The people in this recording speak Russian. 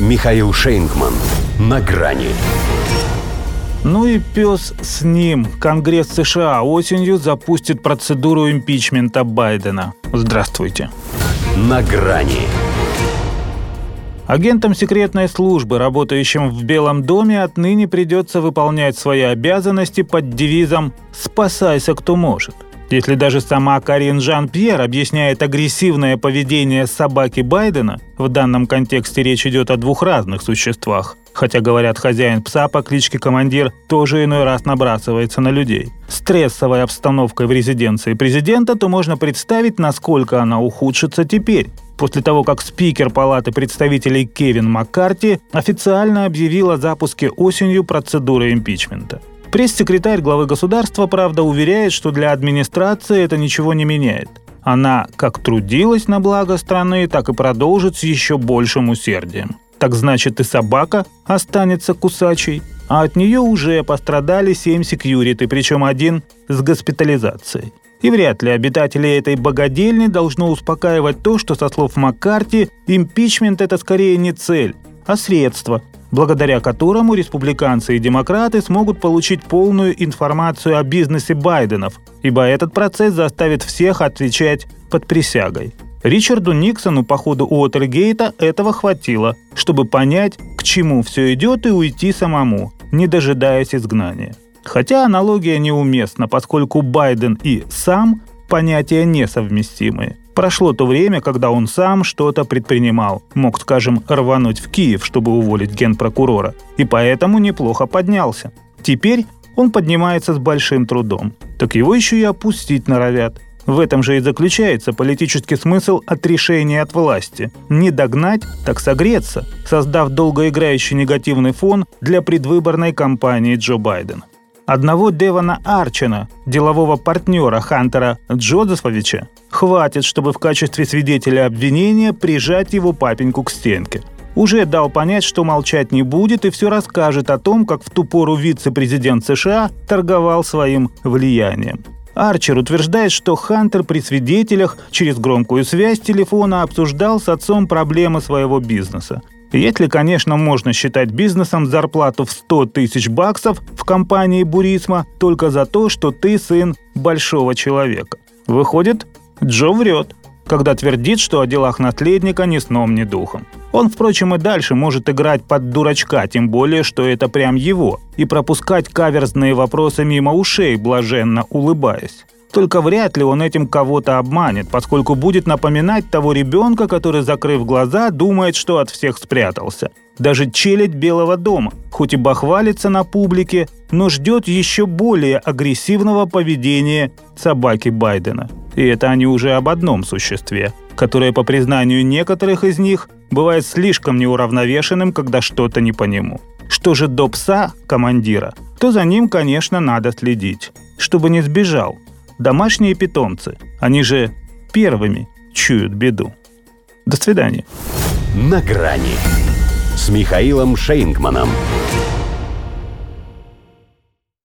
Михаил Шейнгман. На грани. Ну и пес с ним. Конгресс США осенью запустит процедуру импичмента Байдена. Здравствуйте. На грани. Агентам секретной службы, работающим в Белом доме, отныне придется выполнять свои обязанности под девизом «Спасайся, кто может». Если даже сама Карин Жан-Пьер объясняет агрессивное поведение собаки Байдена, в данном контексте речь идет о двух разных существах. Хотя, говорят, хозяин пса по кличке Командир тоже иной раз набрасывается на людей. Стрессовой обстановкой в резиденции президента, то можно представить, насколько она ухудшится теперь, после того, как спикер Палаты представителей Кевин Маккарти официально объявил о запуске осенью процедуры импичмента. Пресс-секретарь главы государства, правда, уверяет, что для администрации это ничего не меняет. Она как трудилась на благо страны, так и продолжит с еще большим усердием. Так значит и собака останется кусачей, а от нее уже пострадали 7 секьюриты, причем один с госпитализацией. И вряд ли обитатели этой богадельни должно успокаивать то, что, со слов Маккарти, импичмент – это скорее не цель, а средство, благодаря которому республиканцы и демократы смогут получить полную информацию о бизнесе Байденов, ибо этот процесс заставит всех отвечать под присягой. Ричарду Никсону по ходу Уотергейта этого хватило, чтобы понять, к чему все идет и уйти самому, не дожидаясь изгнания. Хотя аналогия неуместна, поскольку Байден и сам понятия несовместимые. Прошло то время, когда он сам что-то предпринимал. Мог, скажем, рвануть в Киев, чтобы уволить генпрокурора. И поэтому неплохо поднялся. Теперь он поднимается с большим трудом. Так его еще и опустить норовят. В этом же и заключается политический смысл отрешения от власти. Не догнать, так согреться, создав долгоиграющий негативный фон для предвыборной кампании Джо Байдена. Одного Девана Арчина, делового партнера Хантера Джозефовича, хватит, чтобы в качестве свидетеля обвинения прижать его папеньку к стенке. Уже дал понять, что молчать не будет и все расскажет о том, как в ту пору вице-президент США торговал своим влиянием. Арчер утверждает, что Хантер при свидетелях через громкую связь телефона обсуждал с отцом проблемы своего бизнеса. Если, конечно, можно считать бизнесом зарплату в 100 тысяч баксов в компании Бурисма только за то, что ты сын большого человека. Выходит, Джо врет, когда твердит, что о делах наследника ни сном, ни духом. Он, впрочем, и дальше может играть под дурачка, тем более, что это прям его, и пропускать каверзные вопросы мимо ушей, блаженно улыбаясь. Только вряд ли он этим кого-то обманет, поскольку будет напоминать того ребенка, который, закрыв глаза, думает, что от всех спрятался. Даже челядь Белого дома, хоть и бахвалится на публике, но ждет еще более агрессивного поведения собаки Байдена. И это они уже об одном существе, которое, по признанию некоторых из них, бывает слишком неуравновешенным, когда что-то не по нему. Что же до пса, командира, то за ним, конечно, надо следить, чтобы не сбежал, домашние питомцы. Они же первыми чуют беду. До свидания. На грани с Михаилом Шейнгманом.